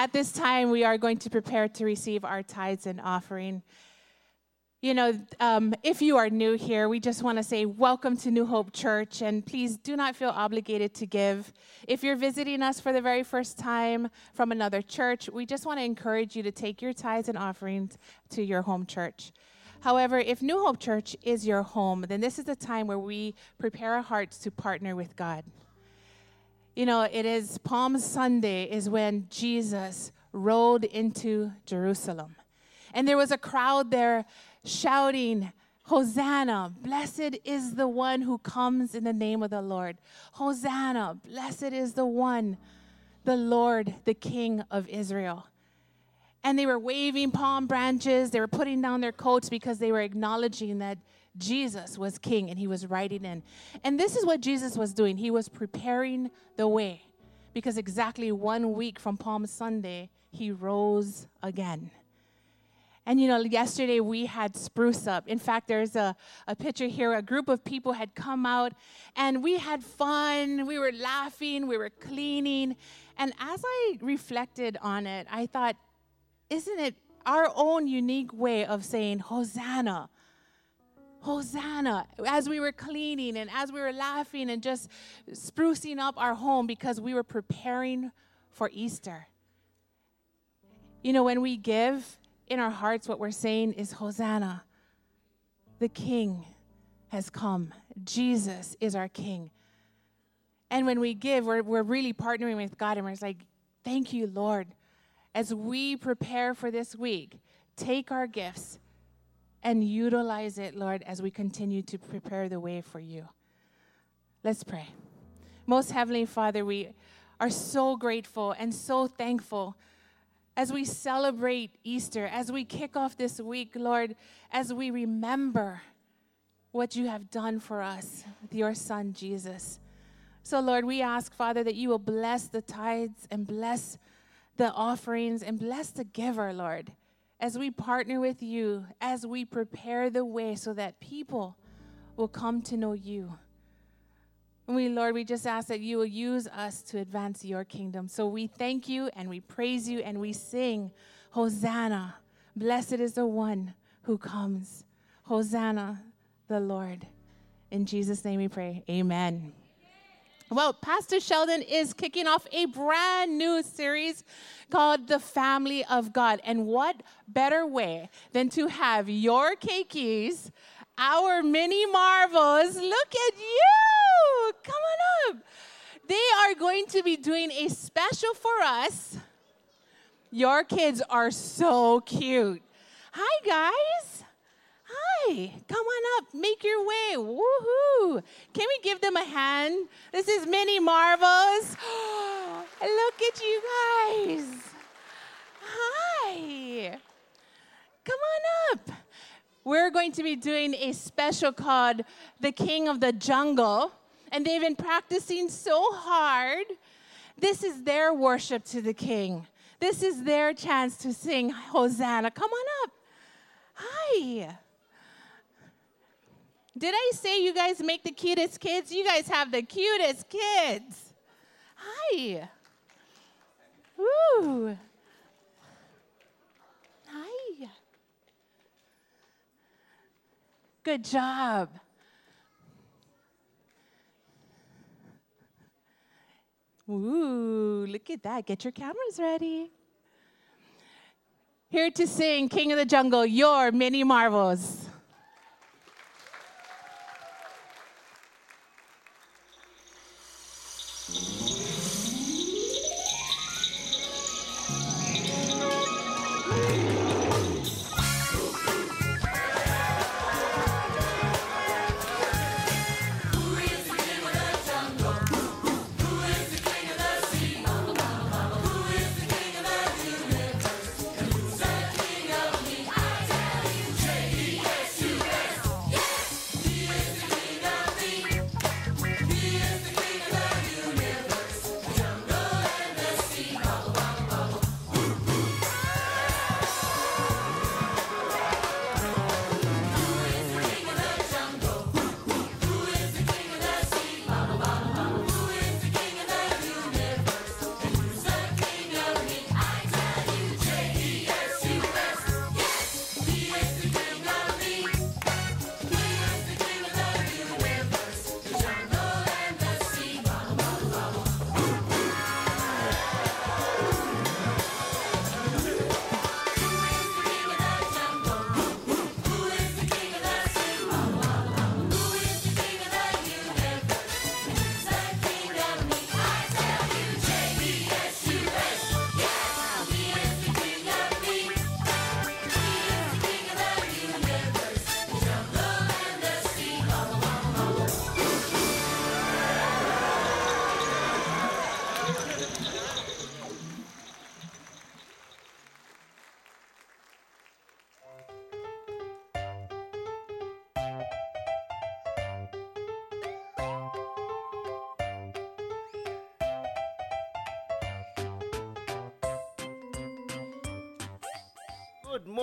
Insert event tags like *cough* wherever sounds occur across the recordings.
At this time, we are going to prepare to receive our tithes and offering. You know, um, if you are new here, we just want to say welcome to New Hope Church, and please do not feel obligated to give. If you're visiting us for the very first time from another church, we just want to encourage you to take your tithes and offerings to your home church. However, if New Hope Church is your home, then this is the time where we prepare our hearts to partner with God. You know, it is Palm Sunday, is when Jesus rode into Jerusalem. And there was a crowd there shouting, Hosanna, blessed is the one who comes in the name of the Lord. Hosanna, blessed is the one, the Lord, the King of Israel. And they were waving palm branches, they were putting down their coats because they were acknowledging that Jesus was king and he was riding in. And this is what Jesus was doing. He was preparing the way because exactly one week from Palm Sunday, he rose again. And you know, yesterday we had spruce up. In fact, there's a, a picture here. A group of people had come out and we had fun. We were laughing, we were cleaning. And as I reflected on it, I thought, isn't it our own unique way of saying, Hosanna? Hosanna, as we were cleaning and as we were laughing and just sprucing up our home because we were preparing for Easter. You know, when we give, in our hearts, what we're saying is Hosanna. The King has come. Jesus is our King. And when we give, we're, we're really partnering with God and we're like, thank you, Lord. As we prepare for this week, take our gifts and utilize it, Lord, as we continue to prepare the way for you. Let's pray. Most Heavenly Father, we are so grateful and so thankful as we celebrate Easter, as we kick off this week, Lord, as we remember what you have done for us with your Son, Jesus. So, Lord, we ask, Father, that you will bless the tithes and bless the offerings and bless the giver, Lord, as we partner with you, as we prepare the way so that people will come to know you. And we, Lord, we just ask that you will use us to advance your kingdom. So we thank you and we praise you and we sing, Hosanna. Blessed is the one who comes. Hosanna, the Lord. In Jesus' name we pray. Amen. Well, Pastor Sheldon is kicking off a brand new series called The Family of God. And what better way than to have your keikis, our mini marvels, look at you! Come on up. They are going to be doing a special for us. Your kids are so cute. Hi, guys. Come on up, make your way. Woohoo! Can we give them a hand? This is Mini Marvels. *gasps* Look at you guys. Hi. Come on up. We're going to be doing a special called The King of the Jungle, and they've been practicing so hard. This is their worship to the King. This is their chance to sing Hosanna. Come on up. Hi. Did I say you guys make the cutest kids? You guys have the cutest kids. Hi. Woo. Hi. Good job. Ooh, look at that. Get your cameras ready. Here to sing King of the Jungle, your mini marvels.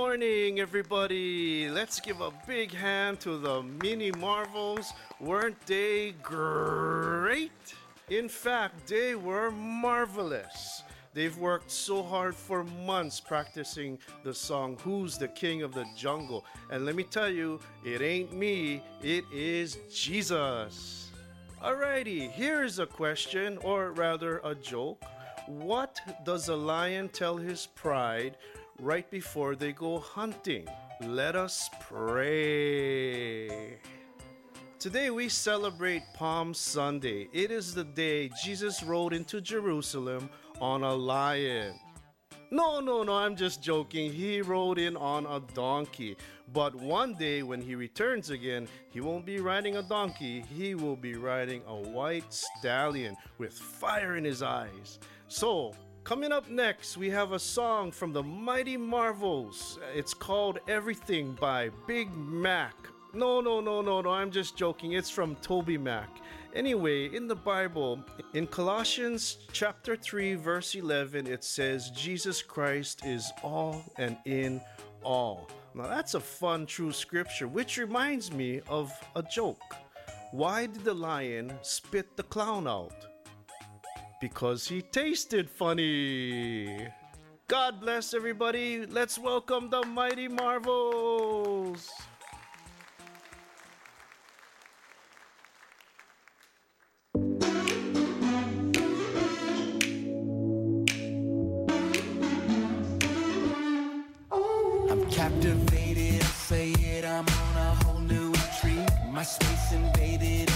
Morning, everybody. Let's give a big hand to the mini marvels. Weren't they great? In fact, they were marvelous. They've worked so hard for months practicing the song Who's the King of the Jungle. And let me tell you, it ain't me, it is Jesus. Alrighty, here's a question, or rather a joke. What does a lion tell his pride right before they go hunting? Let us pray. Today we celebrate Palm Sunday. It is the day Jesus rode into Jerusalem on a lion. No, no, no, I'm just joking. He rode in on a donkey. But one day when he returns again, he won't be riding a donkey, he will be riding a white stallion with fire in his eyes. So, coming up next, we have a song from the Mighty Marvels. It's called Everything by Big Mac. No, no, no, no, no, I'm just joking. It's from Toby Mac. Anyway, in the Bible, in Colossians chapter 3 verse 11, it says Jesus Christ is all and in all. Now that's a fun true scripture which reminds me of a joke. Why did the lion spit the clown out? Because he tasted funny. God bless everybody. Let's welcome the mighty marvels. captivated. Say it, I'm on a whole new retreat. My space invaded,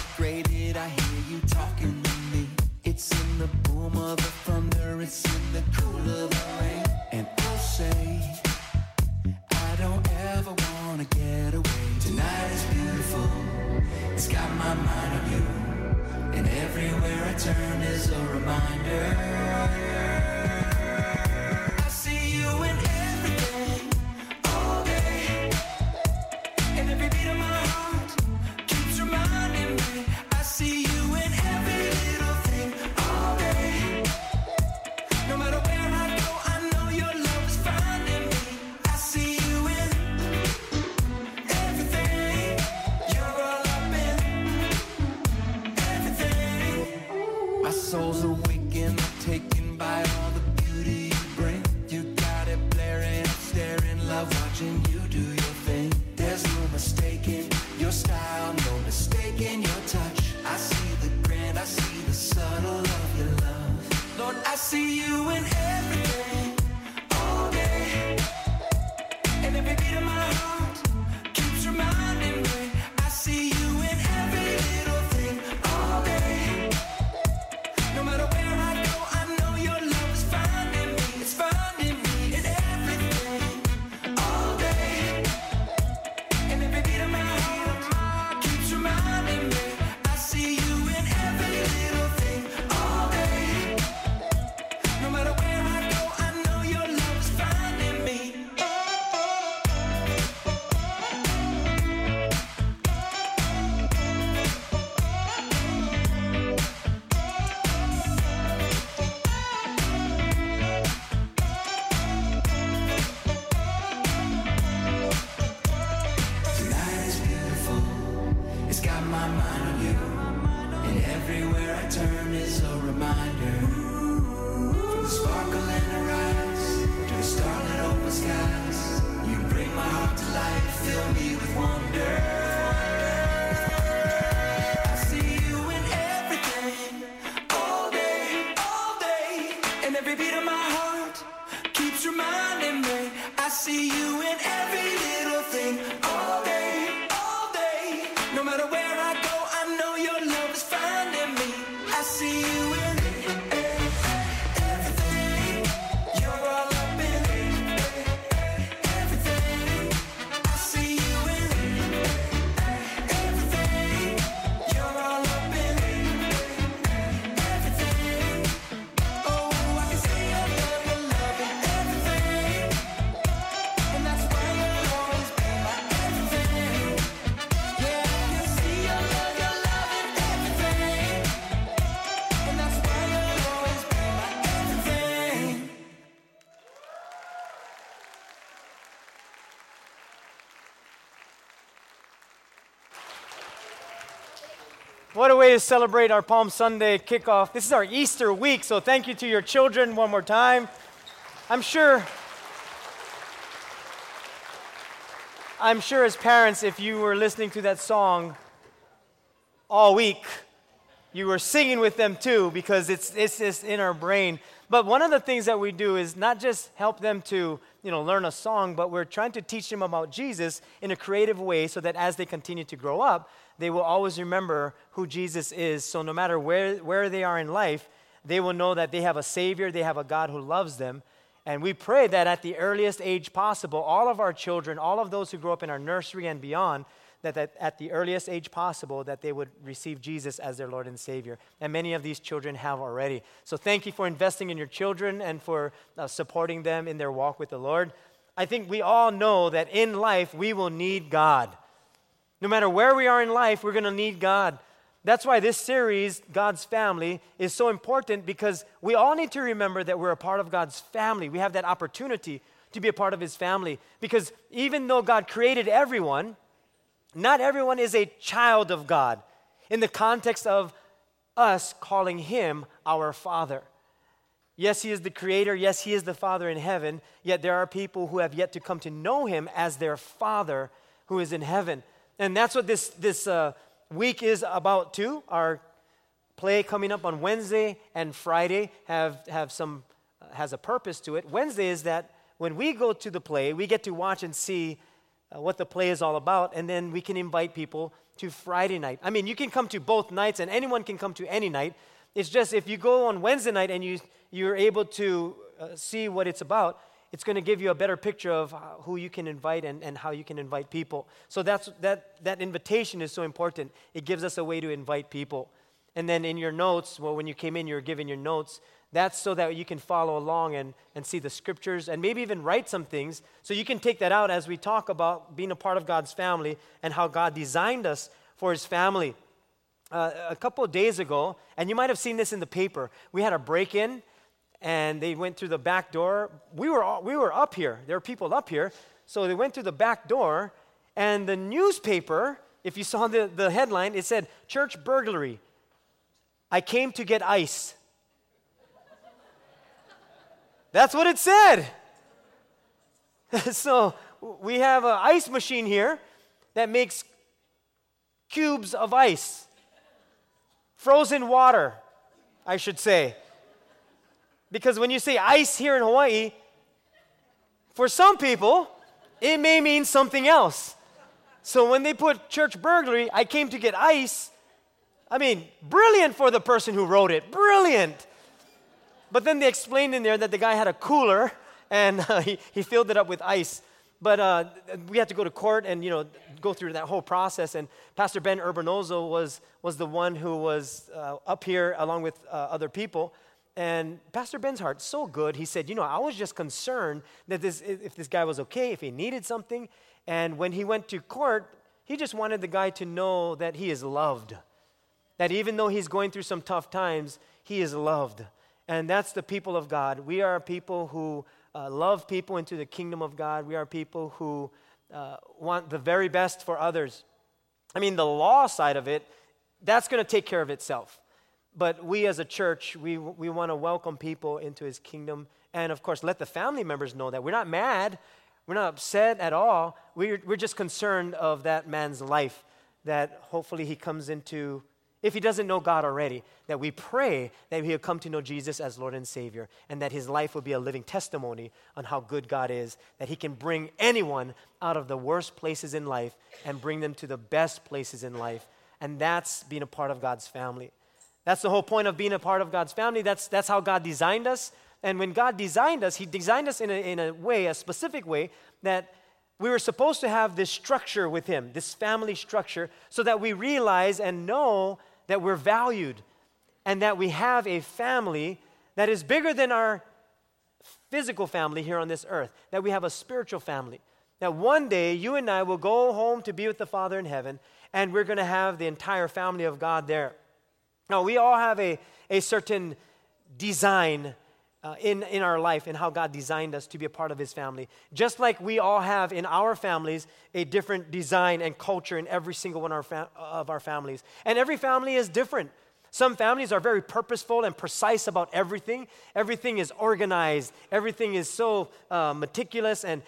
turn is a reminder. Way to celebrate our Palm Sunday kickoff. This is our Easter week, so thank you to your children one more time. I'm sure I'm sure as parents if you were listening to that song all week, you were singing with them too because it's it's just in our brain. But one of the things that we do is not just help them to, you know, learn a song, but we're trying to teach them about Jesus in a creative way so that as they continue to grow up, they will always remember who Jesus is. So no matter where, where they are in life, they will know that they have a Savior, they have a God who loves them. And we pray that at the earliest age possible, all of our children, all of those who grow up in our nursery and beyond, that, that at the earliest age possible, that they would receive Jesus as their Lord and Savior. And many of these children have already. So thank you for investing in your children and for uh, supporting them in their walk with the Lord. I think we all know that in life we will need God. No matter where we are in life, we're going to need God. That's why this series, God's Family, is so important because we all need to remember that we're a part of God's family. We have that opportunity to be a part of His family because even though God created everyone, not everyone is a child of God in the context of us calling Him our Father. Yes, He is the Creator. Yes, He is the Father in heaven. Yet there are people who have yet to come to know Him as their Father who is in heaven. And that's what this, this uh, week is about, too. Our play coming up on Wednesday and Friday have, have some, uh, has a purpose to it. Wednesday is that when we go to the play, we get to watch and see uh, what the play is all about, and then we can invite people to Friday night. I mean, you can come to both nights, and anyone can come to any night. It's just if you go on Wednesday night and you, you're able to uh, see what it's about, it's going to give you a better picture of who you can invite and, and how you can invite people. So that's, that, that invitation is so important. It gives us a way to invite people. And then in your notes, well, when you came in, you were given your notes. That's so that you can follow along and, and see the scriptures and maybe even write some things. So you can take that out as we talk about being a part of God's family and how God designed us for his family. Uh, a couple of days ago, and you might have seen this in the paper, we had a break in and they went through the back door. We were, we were up here. There were people up here. So they went through the back door, and the newspaper, if you saw the, the headline, it said, Church burglary. I came to get ice. That's what it said. *laughs* so we have an ice machine here that makes cubes of ice, frozen water, I should say. Because when you say ice here in Hawaii, for some people, it may mean something else. So when they put church burglary, I came to get ice. I mean, brilliant for the person who wrote it. Brilliant. But then they explained in there that the guy had a cooler and uh, *laughs* he, he filled it up with ice. But uh, we had to go to court and, you know, go through that whole process. And Pastor Ben Urbanozo was, was the one who was uh, up here along with uh, other people. And Pastor Ben's heart, so good. He said, You know, I was just concerned that this, if this guy was okay, if he needed something. And when he went to court, he just wanted the guy to know that he is loved. That even though he's going through some tough times, he is loved. And that's the people of God. We are people who uh, love people into the kingdom of God. We are people who uh, want the very best for others. I mean, the law side of it, that's going to take care of itself. But we as a church, we, we want to welcome people into his kingdom. And of course, let the family members know that we're not mad, we're not upset at all. We're, we're just concerned of that man's life, that hopefully he comes into, if he doesn't know God already, that we pray that he'll come to know Jesus as Lord and Savior, and that his life will be a living testimony on how good God is, that he can bring anyone out of the worst places in life and bring them to the best places in life. And that's being a part of God's family. That's the whole point of being a part of God's family. That's, that's how God designed us. And when God designed us, He designed us in a, in a way, a specific way, that we were supposed to have this structure with Him, this family structure, so that we realize and know that we're valued and that we have a family that is bigger than our physical family here on this earth, that we have a spiritual family. That one day you and I will go home to be with the Father in heaven, and we're going to have the entire family of God there. Now, we all have a, a certain design uh, in, in our life and how God designed us to be a part of His family. Just like we all have in our families a different design and culture in every single one of our, fam- of our families. And every family is different. Some families are very purposeful and precise about everything. Everything is organized, everything is so uh, meticulous, and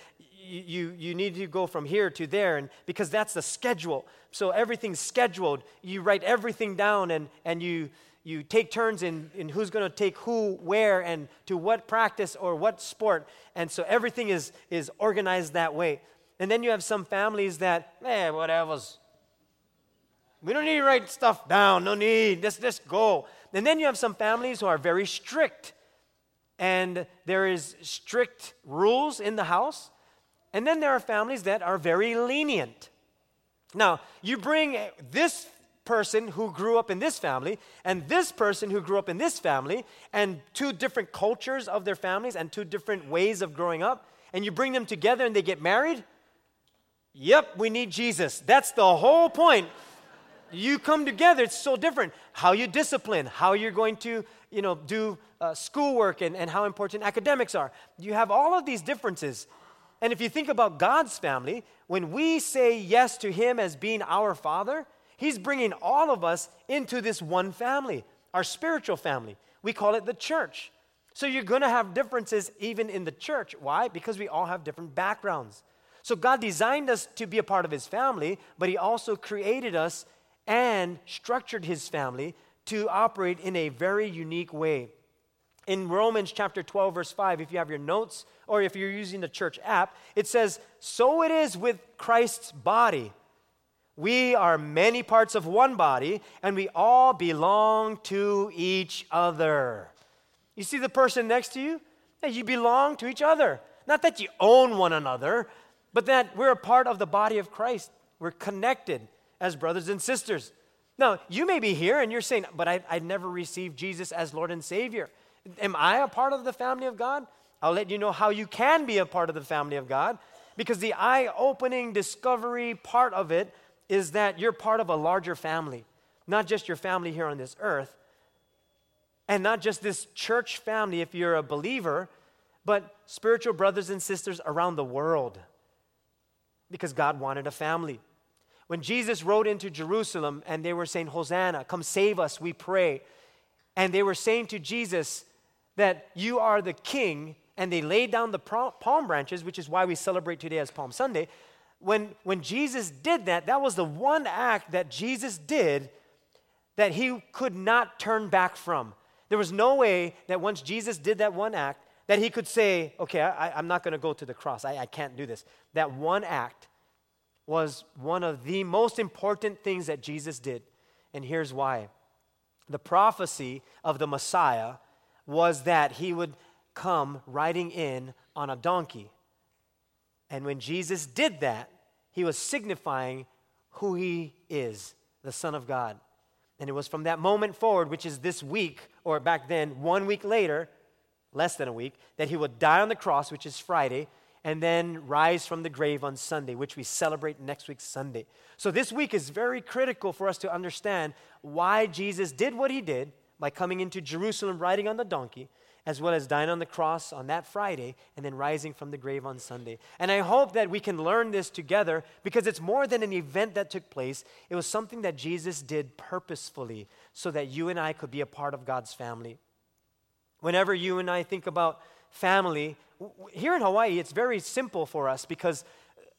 you, you need to go from here to there, and because that's the schedule. So everything's scheduled. You write everything down, and, and you, you take turns in, in who's going to take who, where, and to what practice or what sport. And so everything is, is organized that way. And then you have some families that, eh, whatever's we don't need to write stuff down. No need. Just, just go. And then you have some families who are very strict. And there is strict rules in the house. And then there are families that are very lenient. Now, you bring this person who grew up in this family and this person who grew up in this family and two different cultures of their families and two different ways of growing up, and you bring them together and they get married. Yep, we need Jesus. That's the whole point you come together, it's so different. How you discipline, how you're going to, you know, do uh, schoolwork and, and how important academics are. You have all of these differences. And if you think about God's family, when we say yes to Him as being our Father, He's bringing all of us into this one family, our spiritual family. We call it the church. So you're going to have differences even in the church. Why? Because we all have different backgrounds. So God designed us to be a part of His family, but He also created us and structured his family to operate in a very unique way. In Romans chapter 12, verse 5, if you have your notes or if you're using the church app, it says, So it is with Christ's body. We are many parts of one body, and we all belong to each other. You see the person next to you? Yeah, you belong to each other. Not that you own one another, but that we're a part of the body of Christ. We're connected as brothers and sisters. Now, you may be here and you're saying, but I, I never received Jesus as Lord and Savior. Am I a part of the family of God? I'll let you know how you can be a part of the family of God because the eye opening discovery part of it is that you're part of a larger family, not just your family here on this earth, and not just this church family if you're a believer, but spiritual brothers and sisters around the world because God wanted a family. When Jesus rode into Jerusalem and they were saying, Hosanna, come save us, we pray. And they were saying to Jesus that you are the king, and they laid down the palm branches, which is why we celebrate today as Palm Sunday. When, when Jesus did that, that was the one act that Jesus did that he could not turn back from. There was no way that once Jesus did that one act, that he could say, Okay, I, am not going to go to the cross. I, I can't do this. That one act was one of the most important things that Jesus did. And here's why the prophecy of the Messiah was that he would come riding in on a donkey. And when Jesus did that, he was signifying who he is, the Son of God. And it was from that moment forward, which is this week, or back then, one week later, less than a week, that he would die on the cross, which is Friday, and then rise from the grave on Sunday, which we celebrate next week, Sunday. So this week is very critical for us to understand why Jesus did what he did by coming into Jerusalem riding on the donkey, as well as dying on the cross on that Friday and then rising from the grave on Sunday. And I hope that we can learn this together because it's more than an event that took place, it was something that Jesus did purposefully so that you and I could be a part of God's family. Whenever you and I think about family, here in Hawaii, it's very simple for us because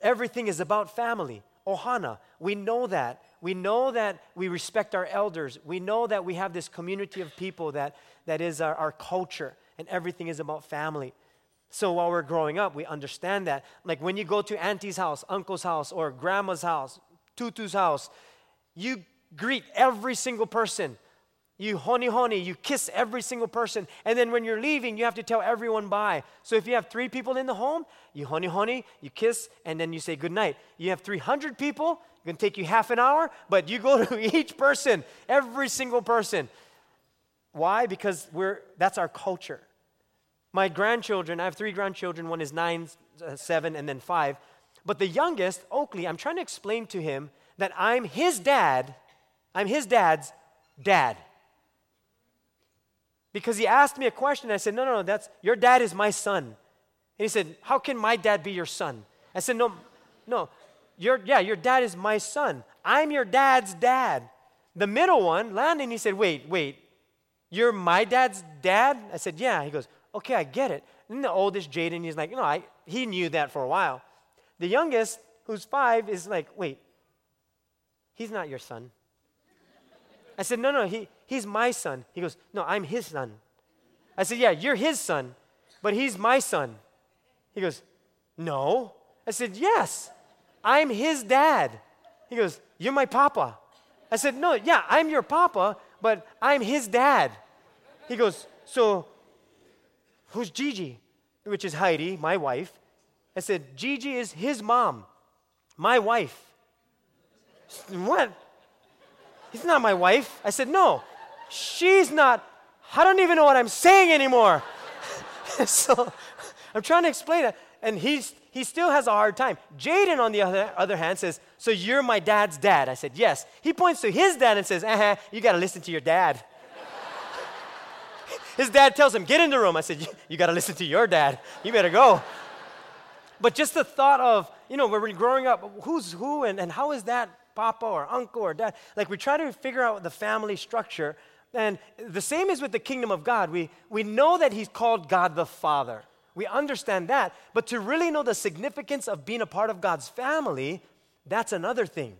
everything is about family. Ohana, we know that. We know that we respect our elders. We know that we have this community of people that, that is our, our culture, and everything is about family. So while we're growing up, we understand that. Like when you go to auntie's house, uncle's house, or grandma's house, tutu's house, you greet every single person you honi honi, you kiss every single person, and then when you're leaving, you have to tell everyone bye. So if you have three people in the home, you honi honi, you kiss, and then you say good night. You have 300 people, it's gonna take you half an hour, but you go *laughs* to each person, every single person. Why? Because we're that's our culture. My grandchildren, I have three grandchildren. One is nine, uh, seven, and then five. But the youngest, Oakley, I'm trying to explain to him that I'm his dad. I'm his dad's dad. Because he asked me a question. I said, No, no, no, that's your dad is my son. And he said, How can my dad be your son? I said, No, no, your, yeah, your dad is my son. I'm your dad's dad. The middle one, Landon, he said, Wait, wait, you're my dad's dad? I said, Yeah. He goes, Okay, I get it. And the oldest, Jaden, he's like, No, I, he knew that for a while. The youngest, who's five, is like, Wait, he's not your son. I said, No, no, he, he's my son. He goes, No, I'm his son. I said, Yeah, you're his son, but he's my son. He goes, No. I said, Yes, I'm his dad. He goes, You're my papa. I said, No, yeah, I'm your papa, but I'm his dad. He goes, So who's Gigi? Which is Heidi, my wife. I said, Gigi is his mom, my wife. What? He's not my wife. I said, No, she's not. I don't even know what I'm saying anymore. *laughs* so I'm trying to explain it. And he's, he still has a hard time. Jaden, on the other, other hand, says, So you're my dad's dad? I said, Yes. He points to his dad and says, Uh huh, you got to listen to your dad. *laughs* his dad tells him, Get in the room. I said, You, got to listen to your dad. You better go. But just the thought of, you know, when we're growing up, who's who and, and how is that papa or uncle or dad? Like we try to figure out the family structure. And the same is with the kingdom of God. We, we know that he's called God the Father. We understand that. But to really know the significance of being a part of God's family, that's another thing.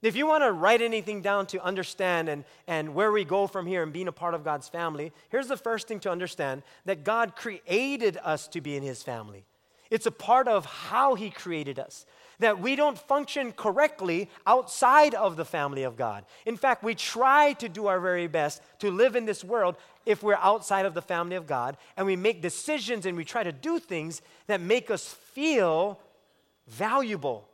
If you want to write anything down to understand and, and where we go from here and being a part of God's family, here's the first thing to understand that God created us to be in His family. It's a part of how He created us that we don't function correctly outside of the family of God. In fact, we try to do our very best to live in this world if we're outside of the family of God, and we make decisions and we try to do things that make us feel valuable.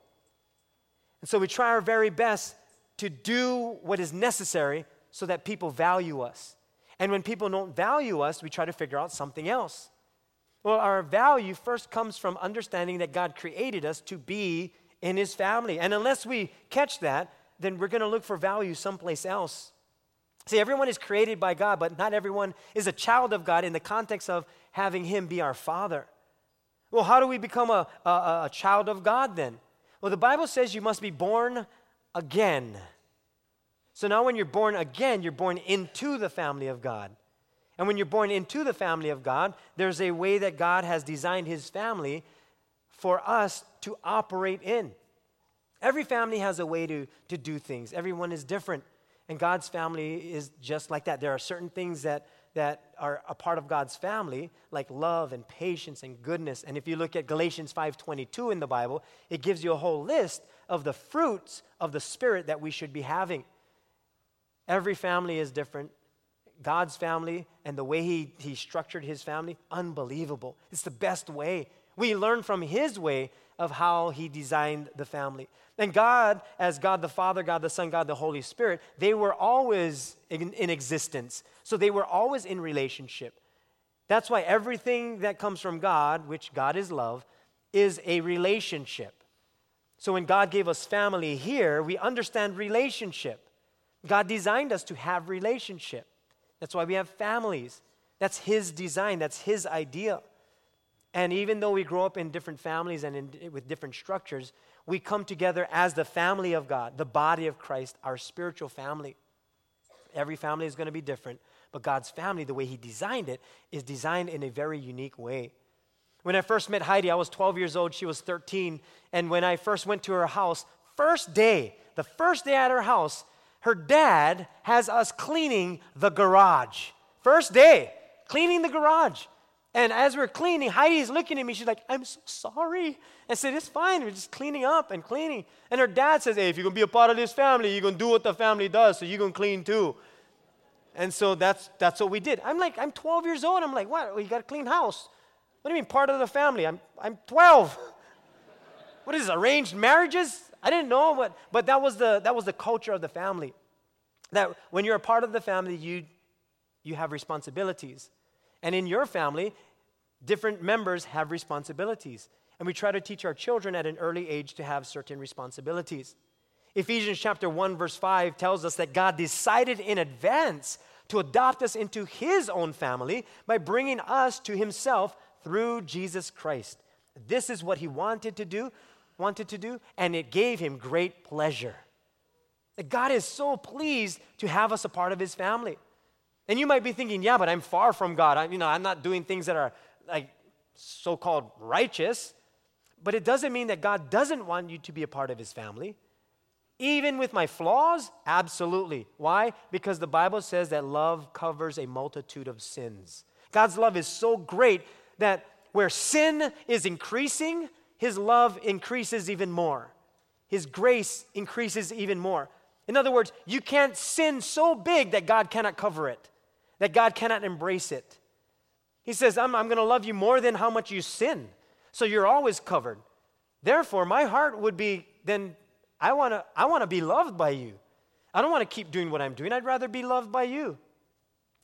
And so we try our very best to do what is necessary so that people value us. And when people don't value us, we try to figure out something else. Well, our value first comes from understanding that God created us to be in His family. And unless we catch that, then we're going to look for value someplace else. See, everyone is created by God, but not everyone is a child of God in the context of having Him be our Father. Well, how do we become a, a, a child of God then? Well, the Bible says you must be born again. So now, when you're born again, you're born into the family of God. And when you're born into the family of God, there's a way that God has designed his family for us to operate in. Every family has a way to, to do things, everyone is different. And God's family is just like that. There are certain things that, that are a part of God's family, like love and patience and goodness. And if you look at Galatians 5:22 in the Bible, it gives you a whole list of the fruits of the Spirit that we should be having. Every family is different. God's family and the way he, he structured his family, unbelievable. It's the best way. We learn from his way of how he designed the family. And God, as God the Father, God the Son, God the Holy Spirit, they were always in, in existence. So they were always in relationship. That's why everything that comes from God, which God is love, is a relationship. So when God gave us family here, we understand relationship. God designed us to have relationship. That's why we have families. That's His design, that's His idea. And even though we grow up in different families and in, with different structures, we come together as the family of God, the body of Christ, our spiritual family. Every family is going to be different, but God's family, the way He designed it, is designed in a very unique way. When I first met Heidi, I was 12 years old, she was 13. And when I first went to her house, first day, the first day at her house, her dad has us cleaning the garage. First day, cleaning the garage. And as we're cleaning, Heidi's looking at me. She's like, I'm so sorry. I said, It's fine. We're just cleaning up and cleaning. And her dad says, Hey, if you're going to be a part of this family, you're going to do what the family does, so you're going to clean too. And so that's, that's what we did. I'm like, I'm 12 years old. I'm like, What? You got a clean house. What do you mean, part of the family? I'm, I'm 12. *laughs* what is this, arranged marriages? I didn't know, but, but that, was the, that was the culture of the family. That when you're a part of the family, you, you have responsibilities. And in your family, different members have responsibilities. And we try to teach our children at an early age to have certain responsibilities. Ephesians chapter 1 verse 5 tells us that God decided in advance to adopt us into his own family by bringing us to himself through Jesus Christ. This is what he wanted to do, wanted to do, and it gave him great pleasure. That God is so pleased to have us a part of his family. And you might be thinking, yeah, but I'm far from God. I, you know, I'm not doing things that are like so-called righteous. But it doesn't mean that God doesn't want you to be a part of his family. Even with my flaws? Absolutely. Why? Because the Bible says that love covers a multitude of sins. God's love is so great that where sin is increasing, his love increases even more. His grace increases even more. In other words, you can't sin so big that God cannot cover it, that God cannot embrace it. He says, I'm, I'm going to love you more than how much you sin. So you're always covered. Therefore, my heart would be then, I want to I wanna be loved by you. I don't want to keep doing what I'm doing. I'd rather be loved by you.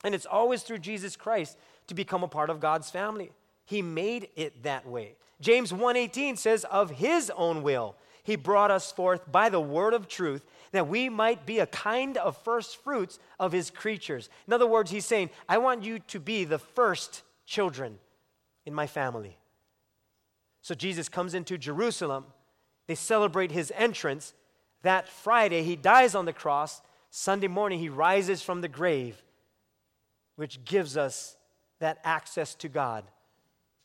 And it's always through Jesus Christ to become a part of God's family. He made it that way. James 1:18 says of his own will he brought us forth by the word of truth that we might be a kind of first fruits of his creatures. In other words, he's saying, I want you to be the first children in my family. So Jesus comes into Jerusalem. They celebrate his entrance. That Friday, he dies on the cross. Sunday morning, he rises from the grave, which gives us that access to God.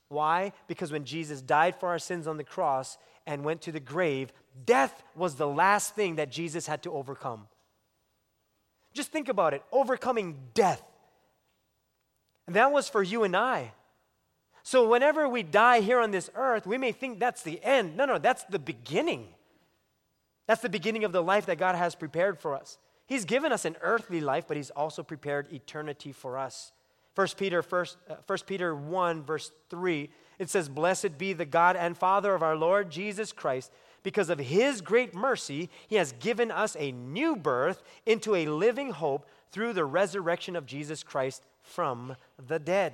Why? Because when Jesus died for our sins on the cross and went to the grave, death was the last thing that Jesus had to overcome. Just think about it overcoming death. And that was for you and I. So, whenever we die here on this earth, we may think that's the end. No, no, that's the beginning. That's the beginning of the life that God has prepared for us. He's given us an earthly life, but He's also prepared eternity for us. 1 Peter, 1, uh, 1 Peter 1, verse 3, it says, Blessed be the God and Father of our Lord Jesus Christ. Because of his great mercy, he has given us a new birth into a living hope through the resurrection of Jesus Christ from the dead.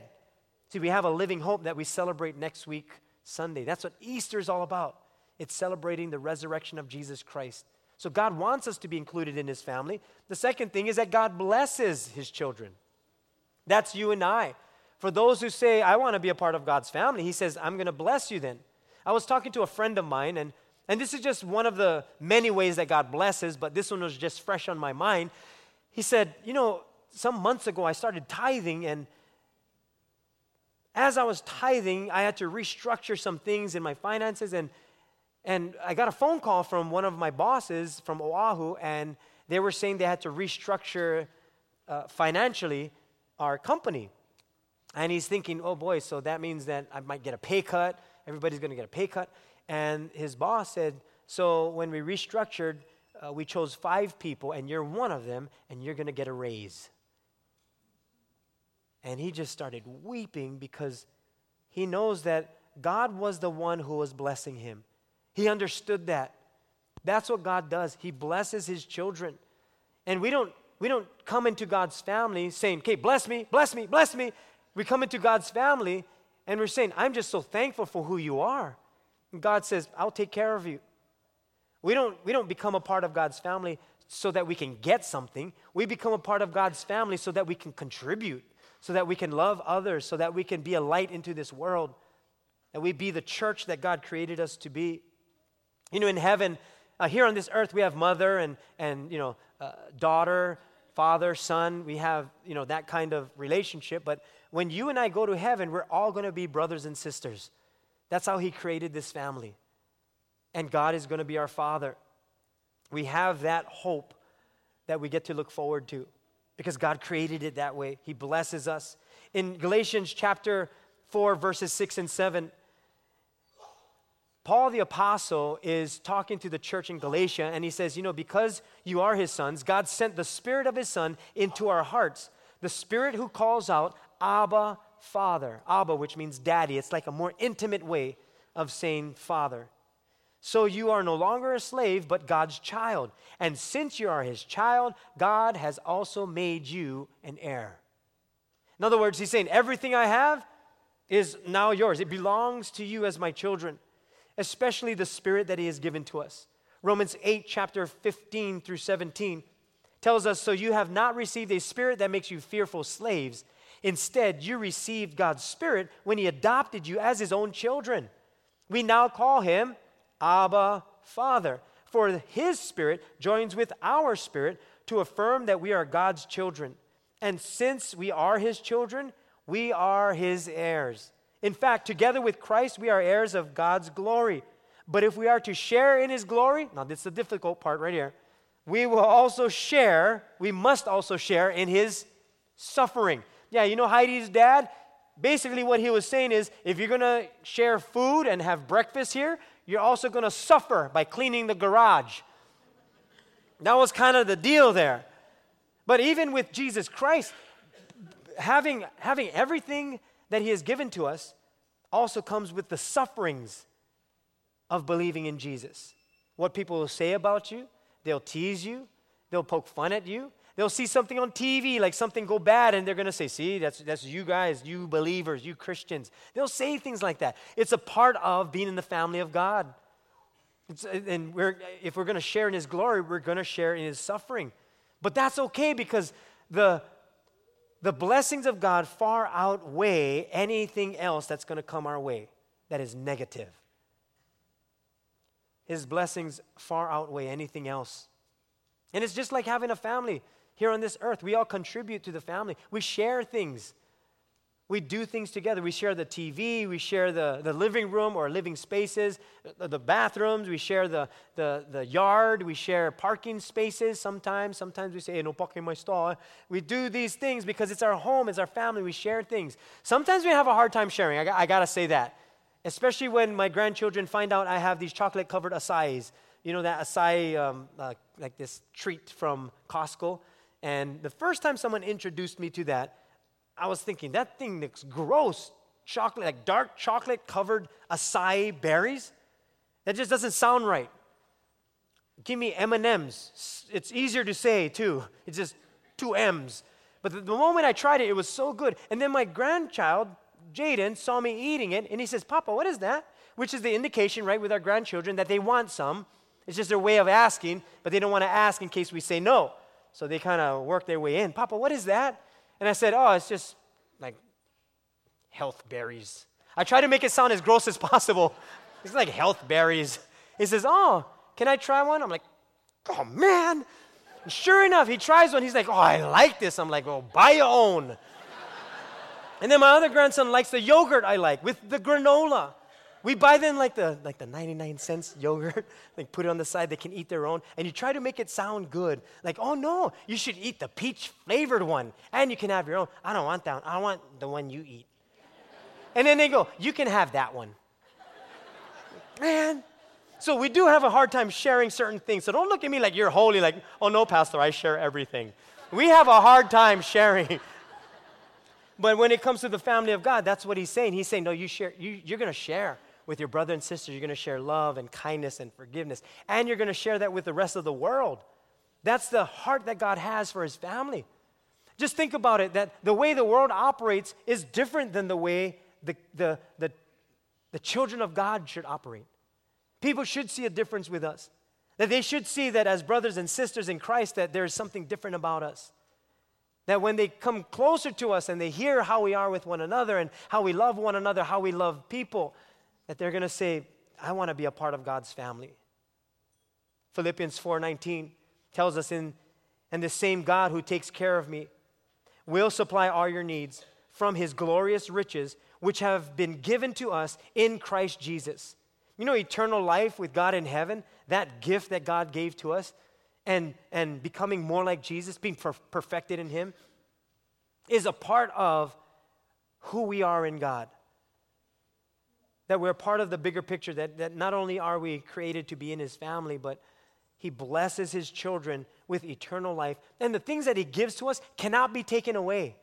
See, we have a living hope that we celebrate next week, Sunday. That's what Easter is all about. It's celebrating the resurrection of Jesus Christ. So God wants us to be included in his family. The second thing is that God blesses his children. That's you and I. For those who say, I want to be a part of God's family, he says, I'm going to bless you then. I was talking to a friend of mine, and, and this is just one of the many ways that God blesses, but this one was just fresh on my mind. He said, You know, some months ago I started tithing, and as I was tithing, I had to restructure some things in my finances, and, and I got a phone call from one of my bosses from Oahu, and they were saying they had to restructure uh, financially our company. And he's thinking, oh boy, so that means that I might get a pay cut. Everybody's going to get a pay cut. And his boss said, so when we restructured, uh, we chose five people, and you're one of them, and you're going to get a raise. And he just started weeping because he knows that God was the one who was blessing him. He understood that. That's what God does. He blesses his children. And we don't we don't come into God's family saying, okay, bless me, bless me, bless me. We come into God's family and we're saying, I'm just so thankful for who you are. And God says, I'll take care of you. We don't, we don't become a part of God's family so that we can get something. We become a part of God's family so that we can contribute, so that we can love others, so that we can be a light into this world, that we be the church that God created us to be. You know, in heaven, uh, here on this earth, we have mother and, and you know, uh, daughter, father, son, we have, you know, that kind of relationship. But when you and I go to heaven, we're all going to be brothers and sisters. That's how he created this family. And God is going to be our father. We have that hope that we get to look forward to because God created it that way. He blesses us. In Galatians chapter 4, verses 6 and 7, Paul the Apostle is talking to the church in Galatia, and he says, You know, because you are his sons, God sent the Spirit of his Son into our hearts. The Spirit who calls out, Abba, Father. Abba, which means daddy. It's like a more intimate way of saying Father. So you are no longer a slave, but God's child. And since you are his child, God has also made you an heir. In other words, he's saying, Everything I have is now yours. It belongs to you as my children especially the Spirit that He has given to us. Romans 8, chapter 15 through 17 tells us, So you have not received a spirit that makes you fearful slaves. Instead, you received God's spirit when He adopted you as His own children. We now call Him Abba Father, for His spirit joins with our spirit to affirm that we are God's children. And since we are His children, we are His heirs. In fact, together with Christ, we are heirs of God's glory. But if we are to share in His glory, now this is the difficult part right here we will also share, we must also share in his suffering. Yeah, you know Heidi's dad? Basically, what he was saying is if you're gonna share food and have breakfast here, you're also gonna suffer by cleaning the garage. That was kind of the deal there. But even with Jesus Christ, having, having everything that he has given to us also comes with the sufferings of believing in Jesus. What people will say about you, They'll tease you, they'll poke fun at you. They'll see something on TV, like something go bad, and they're gonna say, See, that's, that's you guys, you believers, you Christians. They'll say things like that. It's a part of being in the family of God. It's, and we're, if we're gonna share in His glory, we're gonna share in His suffering. But that's okay because the, the blessings of God far outweigh anything else that's gonna come our way that is negative. His blessings far outweigh anything else. And it's just like having a family here on this earth. We all contribute to the family, we share things. We do things together. We share the TV, we share the, the living room or living spaces, the, the bathrooms, we share the, the, the yard, we share parking spaces sometimes. Sometimes we say, hey, no parking in my stall. We do these things because it's our home, it's our family, we share things. Sometimes we have a hard time sharing. I, I gotta say that especially when my grandchildren find out I have these chocolate covered acais. You know, that acai, um, uh, like this treat from Costco. And the first time someone introduced me to that, I was thinking, that thing looks gross. Chocolate, like dark chocolate covered acai berries. That just doesn't sound right. Give me M&Ms. It's easier to say, too. It's just two M's. But the, the moment I tried it, it was so good. And then my grandchild Jaden saw me eating it and he says, Papa, what is that? Which is the indication, right, with our grandchildren that they want some. It's just their way of asking, but they don't want to ask in case we say no. So they kind of work their way in. Papa, what is that? And I said, Oh, it's just like health berries. I try to make it sound as gross as possible. *laughs* It's like health berries. He says, Oh, can I try one? I'm like, Oh, man. And sure enough, he tries one. He's like, Oh, I like this. I'm like, Well, buy your own. *laughs* And then my other grandson likes the yogurt I like with the granola. We buy them like the like the 99 cents yogurt, *laughs* like put it on the side, they can eat their own. And you try to make it sound good. Like, oh no, you should eat the peach flavored one. And you can have your own. I don't want that one. I want the one you eat. And then they go, you can have that one. Man. So we do have a hard time sharing certain things. So don't look at me like you're holy, like, oh no, Pastor, I share everything. We have a hard time *laughs* sharing. But when it comes to the family of God, that's what he's saying. He's saying, no, you share, you, you're going to share with your brother and sister. You're going to share love and kindness and forgiveness. And you're going to share that with the rest of the world. That's the heart that God has for his family. Just think about it that the way the world operates is different than the way the, the, the, the children of God should operate. People should see a difference with us. That they should see that as brothers and sisters in Christ, that there is something different about us. That when they come closer to us and they hear how we are with one another and how we love one another, how we love people, that they're going to say, I want to be a part of God's family. Philippians 4:19 tells us in and the same God who takes care of me will supply all your needs from his glorious riches which have been given to us in Christ Jesus. You know eternal life with God in heaven, that gift that God gave to us, and, and becoming more like Jesus, being per- perfected in Him, is a part of who we are in God. That we're part of the bigger picture, that, that not only are we created to be in His family, but He blesses His children with eternal life. And the things that He gives to us cannot be taken away.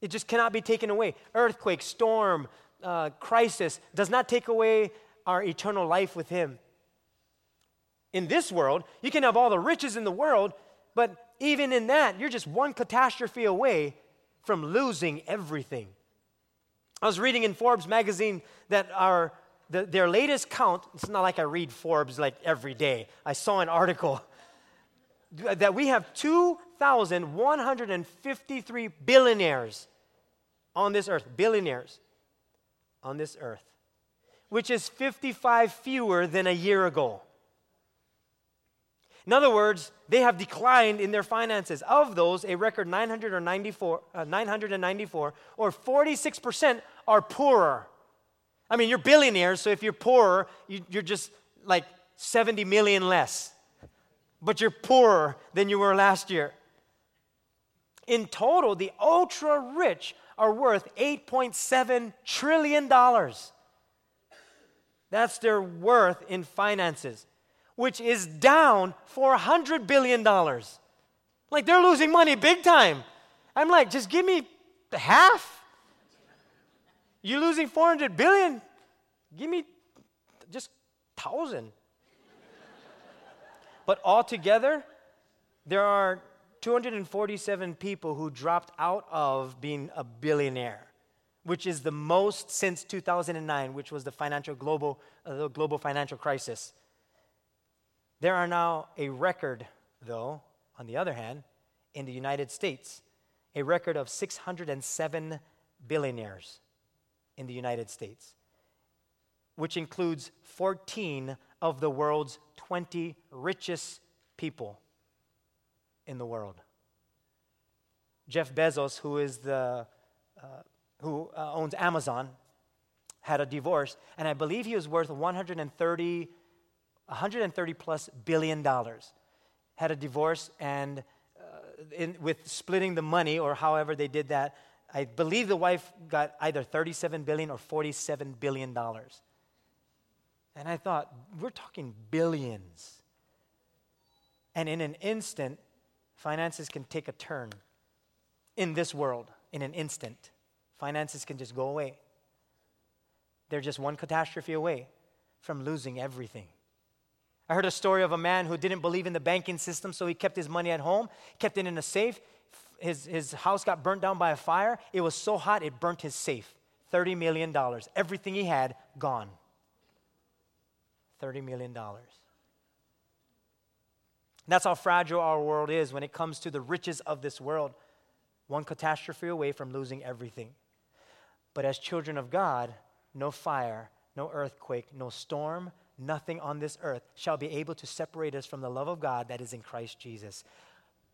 It just cannot be taken away. Earthquake, storm, uh, crisis does not take away our eternal life with Him in this world. You can have all the riches in the world, but even in that, you're just one catastrophe away from losing everything. I was reading in Forbes magazine that our the, their latest count, it's not like I read Forbes like every day. I saw an article. *laughs* that we have 2,153 billionaires on this earth, billionaires on this earth, which is 55 fewer than a year ago. In other words, they have declined in their finances. Of those, a record 994, uh, 994 or 46% are poorer. I mean, you're billionaires, so if you're poorer, you, you're just like 70 million less. But you're poorer than you were last year. In total, the ultra rich are worth $8.7 trillion. That's their worth in finances, which is down $400 billion. Like they're losing money big time. I'm like, just give me half. You're losing 400 billion. Give me just 1,000. but altogether, there are 247 people who dropped out of being a billionaire, which is the most since 2009, which was the financial global, uh, the global financial crisis. There are now a record, though, on the other hand, in the United States, a record of 607 billionaires in the United States, which includes 14 of the world's 20 richest people in the world. Jeff Bezos, who is the uh, who uh, owns Amazon, had a divorce, and I believe he was worth 130, 130 plus billion dollars. Had a divorce, and uh, in, with splitting the money, or however they did that, I believe the wife got either 37 billion or 47 billion dollars. And I thought, we're talking billions. And in an instant, finances can take a turn in this world in an instant. Finances can just go away. They're just one catastrophe away from losing everything. I heard a story of a man who didn't believe in the banking system, so he kept his money at home, kept it in a safe. His, his house got burnt down by a fire. It was so hot, it burnt his safe. $30 million. Everything he had, gone. $30 million. That's how fragile our world is when it comes to the riches of this world. One catastrophe away from losing everything. But as children of God, no fire, no earthquake, no storm, nothing on this earth shall be able to separate us from the love of God that is in Christ Jesus.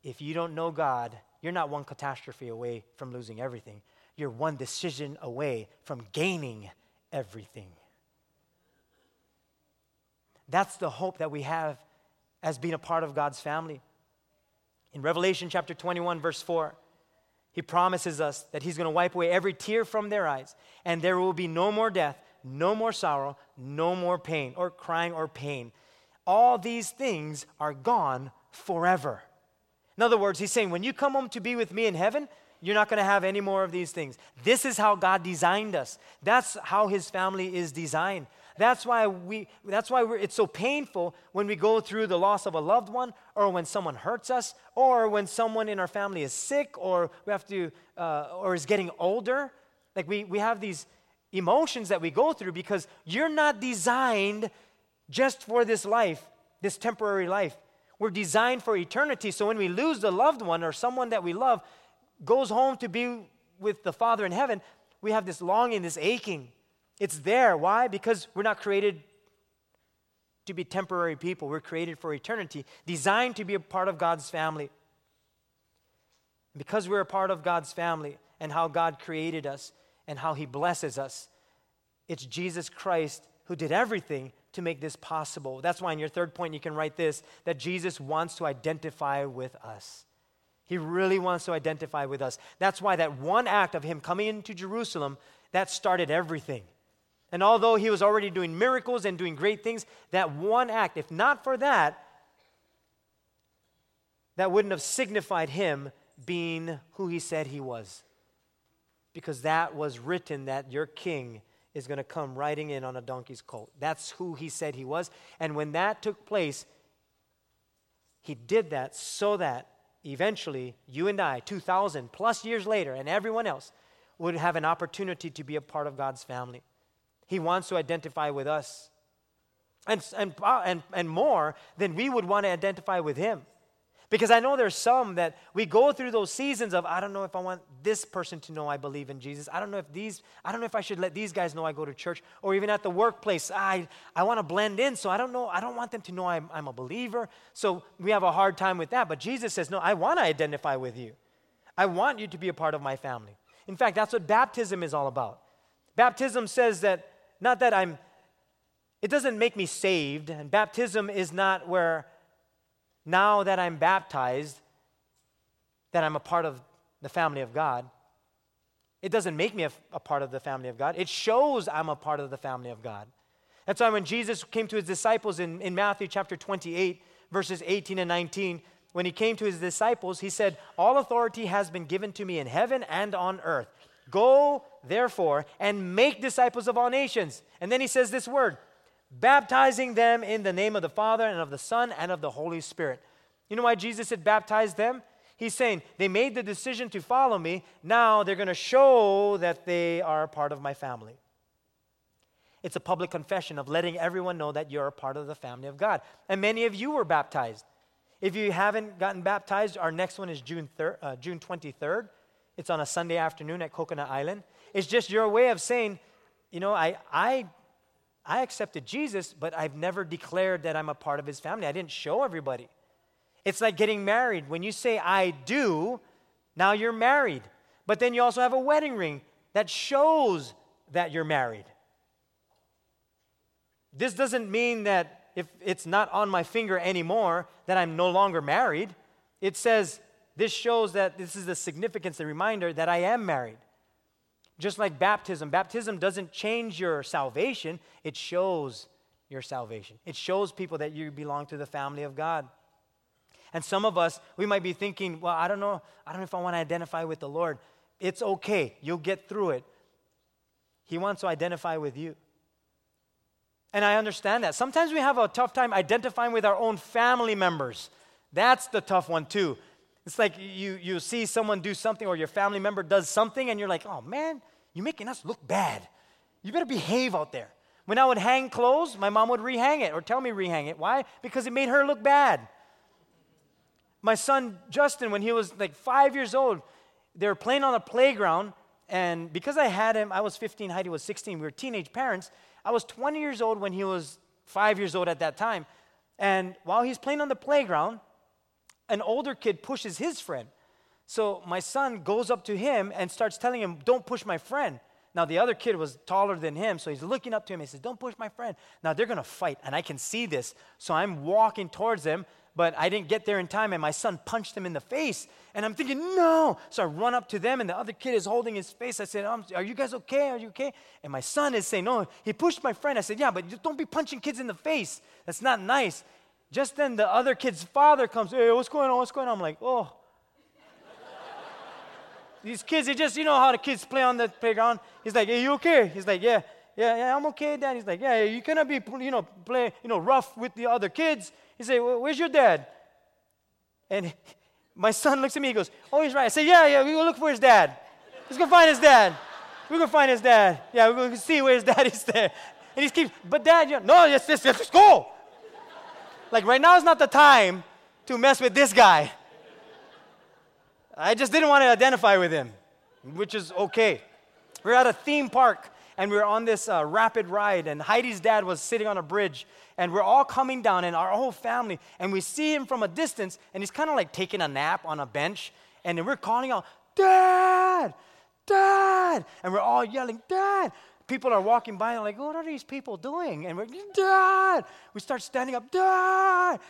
If you don't know God, you're not one catastrophe away from losing everything. You're one decision away from gaining everything. That's the hope that we have as being a part of God's family. In Revelation chapter 21, verse 4, he promises us that he's going to wipe away every tear from their eyes, and there will be no more death, no more sorrow, no more pain, or crying or pain. All these things are gone forever. In other words, he's saying, when you come home to be with me in heaven, you're not going to have any more of these things. This is how God designed us. That's how his family is designed. That's why, we, that's why it's so painful when we go through the loss of a loved one, or when someone hurts us, or when someone in our family is sick, or we have to, uh, or is getting older. Like we, we have these emotions that we go through because you're not designed just for this life, this temporary life. We're designed for eternity. So when we lose the loved one or someone that we love goes home to be with the Father in heaven, we have this longing, this aching. It's there. Why? Because we're not created to be temporary people. We're created for eternity, designed to be a part of God's family. Because we're a part of God's family and how God created us and how He blesses us, it's Jesus Christ who did everything to make this possible. That's why in your third point you can write this that Jesus wants to identify with us. He really wants to identify with us. That's why that one act of Him coming into Jerusalem that started everything. And although he was already doing miracles and doing great things, that one act, if not for that, that wouldn't have signified him being who he said he was. Because that was written that your king is going to come riding in on a donkey's colt. That's who he said he was. And when that took place, he did that so that eventually you and I, 2,000 plus years later, and everyone else, would have an opportunity to be a part of God's family. He wants to identify with us. And, and, uh, and, and more than we would want to identify with Him. Because I know there's some that we go through those seasons of, I don't know if I want this person to know I believe in Jesus. I don't know if these, I don't know if I should let these guys know I go to church. Or even at the workplace, I, I want to blend in, so I don't know, I don't want them to know I'm, I'm a believer. So we have a hard time with that. But Jesus says, No, I want to identify with you. I want you to be a part of my family. In fact, that's what baptism is all about. Baptism says that, not that I'm, it doesn't make me saved, and baptism is not where now that I'm baptized, that I'm a part of the family of God. It doesn't make me a, a, part of the family of God. It shows I'm a part of the family of God. That's why when Jesus came to his disciples in, in Matthew chapter 28, verses 18 and 19, when he came to his disciples, he said, All authority has been given to me in heaven and on earth. Go, therefore, and make disciples of all nations. And then he says this word baptizing them in the name of the Father and of the Son and of the Holy Spirit. You know why Jesus had baptized them? He's saying, they made the decision to follow me. Now they're going to show that they are part of my family. It's a public confession of letting everyone know that you're a part of the family of God. And many of you were baptized. If you haven't gotten baptized, our next one is June, 3rd, uh, June 23rd. It's on a Sunday afternoon at Coconut Island. It's just your way of saying, you know, I, I I accepted Jesus, but I've never declared that I'm a part of his family. I didn't show everybody. It's like getting married. When you say, I do, now you're married. But then you also have a wedding ring that shows that you're married. This doesn't mean that if it's not on my finger anymore, that I'm no longer married. It says, this shows that this is the significance, the reminder that I am married. Just like baptism, baptism doesn't change your salvation, it shows your salvation. It shows people that you belong to the family of God. And some of us, we might be thinking, well, I don't know, I don't know if I want to identify with the Lord. It's okay, you'll get through it. He wants to identify with you. And I understand that. Sometimes we have a tough time identifying with our own family members. That's the tough one, too. It's like you, you see someone do something or your family member does something, and you're like, oh man, you're making us look bad. You better behave out there. When I would hang clothes, my mom would rehang it or tell me rehang it. Why? Because it made her look bad. My son Justin, when he was like five years old, they were playing on a playground, and because I had him, I was 15, Heidi was 16. We were teenage parents. I was 20 years old when he was five years old at that time. And while he's playing on the playground, an older kid pushes his friend. So my son goes up to him and starts telling him, Don't push my friend. Now, the other kid was taller than him, so he's looking up to him. He says, Don't push my friend. Now, they're going to fight, and I can see this. So I'm walking towards them, but I didn't get there in time, and my son punched him in the face. And I'm thinking, No. So I run up to them, and the other kid is holding his face. I said, Are you guys okay? Are you okay? And my son is saying, No, he pushed my friend. I said, Yeah, but don't be punching kids in the face. That's not nice. Just then, the other kid's father comes, Hey, what's going on? What's going on? I'm like, Oh, these kids, they just, you know how the kids play on the playground. He's like, are you okay? He's like, yeah, yeah, yeah, I'm okay, dad. He's like, yeah, you cannot be, you know, play, you know, rough with the other kids. He said, well, where's your dad? And *laughs* my son looks at me, he goes, oh, he's right. I said, yeah, yeah, we go look for his dad. Let's go find his dad. We're going to find his dad. Yeah, we're going to see where his *laughs* dad is there. And he keeps, but dad, yeah, no, yes, yes, yes, let's go. Like right now is not the time to mess with this guy. I just didn't want to identify with him, which is okay. We are at a theme park and we are on this uh, rapid ride, and Heidi's dad was sitting on a bridge, and we're all coming down, and our whole family, and we see him from a distance, and he's kind of like taking a nap on a bench, and then we're calling out, Dad! Dad! And we're all yelling, Dad! People are walking by and like, what are these people doing? And we're, Dad! We start standing up, Dad!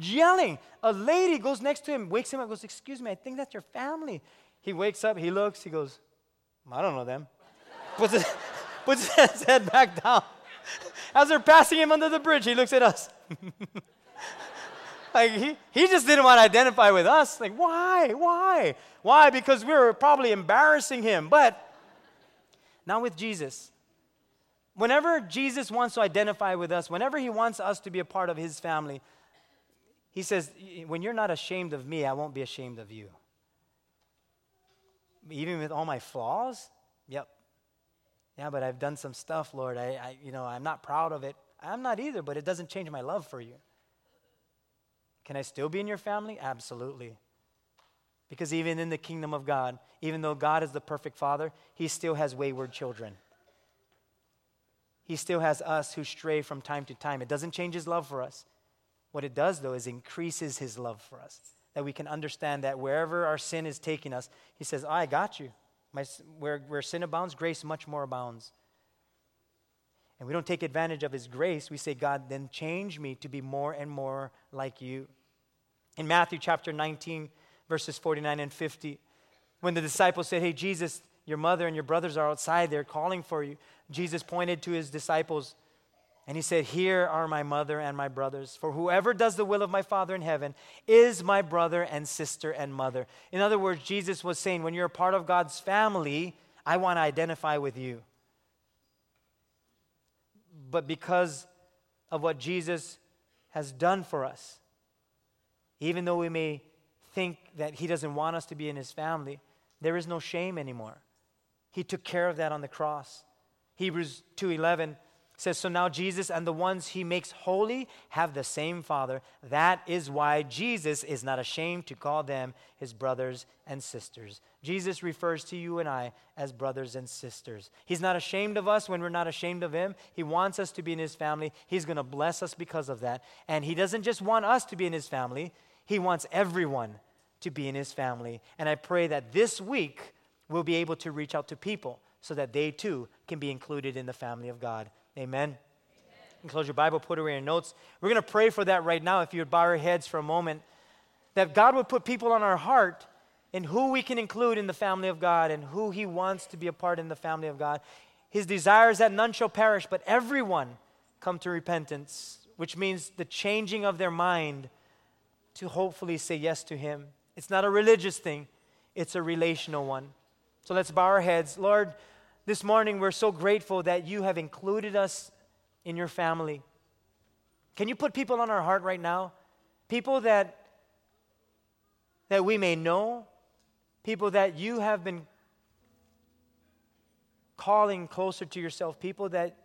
yelling. A lady goes next to him, wakes him up, goes, Excuse me, I think that's your family. He wakes up, he looks, he goes, I don't know them. puts, his, *laughs* puts his head back down. As they're passing him under the bridge, he looks at us. *laughs* like he, he just didn't want to identify with us. Like, why? Why? Why? Because we were probably embarrassing him. But not with Jesus. Whenever Jesus wants to identify with us, whenever he wants us to be a part of his family, he says, When you're not ashamed of me, I won't be ashamed of you. Even with all my flaws? Yep. Yeah, but I've done some stuff, Lord. I, I, you know, I'm not proud of it. I'm not either, but it doesn't change my love for you. Can I still be in your family? Absolutely. Because even in the kingdom of God, even though God is the perfect father, he still has wayward children. He still has us who stray from time to time. It doesn't change his love for us. What it does, though, is increases his love for us. That we can understand that wherever our sin is taking us, he says, I got you. My, where, where sin abounds, grace much more abounds. And we don't take advantage of his grace. We say, God, then change me to be more and more like you. In Matthew chapter 19, verses 49 and 50. When the disciples said, Hey, Jesus, your mother and your brothers are outside, they're calling for you. Jesus pointed to his disciples and he said, Here are my mother and my brothers. For whoever does the will of my Father in heaven is my brother and sister and mother. In other words, Jesus was saying, When you're a part of God's family, I want to identify with you. But because of what Jesus has done for us, even though we may think that he doesn't want us to be in his family, there is no shame anymore. He took care of that on the cross. Hebrews 2:11 says so now Jesus and the ones he makes holy have the same father. That is why Jesus is not ashamed to call them his brothers and sisters. Jesus refers to you and I as brothers and sisters. He's not ashamed of us when we're not ashamed of him. He wants us to be in his family. He's going to bless us because of that. And he doesn't just want us to be in his family. He wants everyone to be in his family. And I pray that this week we'll be able to reach out to people so that they too can be included in the family of God. Amen. And close your Bible, put away your notes. We're going to pray for that right now. If you would bow your heads for a moment, that God would put people on our heart and who we can include in the family of God and who He wants to be a part in the family of God. His desire is that none shall perish, but everyone come to repentance, which means the changing of their mind to hopefully say yes to Him. It's not a religious thing, it's a relational one. So let's bow our heads. Lord, this morning we're so grateful that you have included us in your family. Can you put people on our heart right now? People that that we may know, people that you have been calling closer to yourself, people that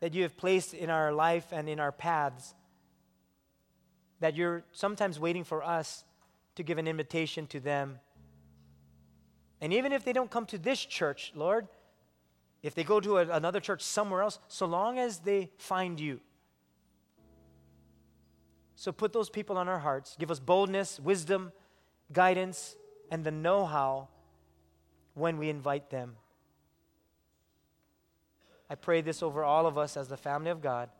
that you have placed in our life and in our paths that you're sometimes waiting for us to give an invitation to them. And even if they don't come to this church, Lord, if they go to a, another church somewhere else, so long as they find you. So put those people on our hearts. Give us boldness, wisdom, guidance, and the know how when we invite them. I pray this over all of us as the family of God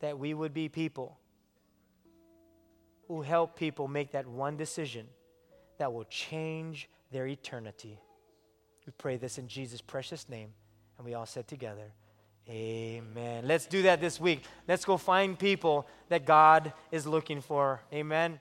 that we would be people who help people make that one decision that will change their eternity. We pray this in Jesus' precious name. And we all said together, Amen. Let's do that this week. Let's go find people that God is looking for. Amen.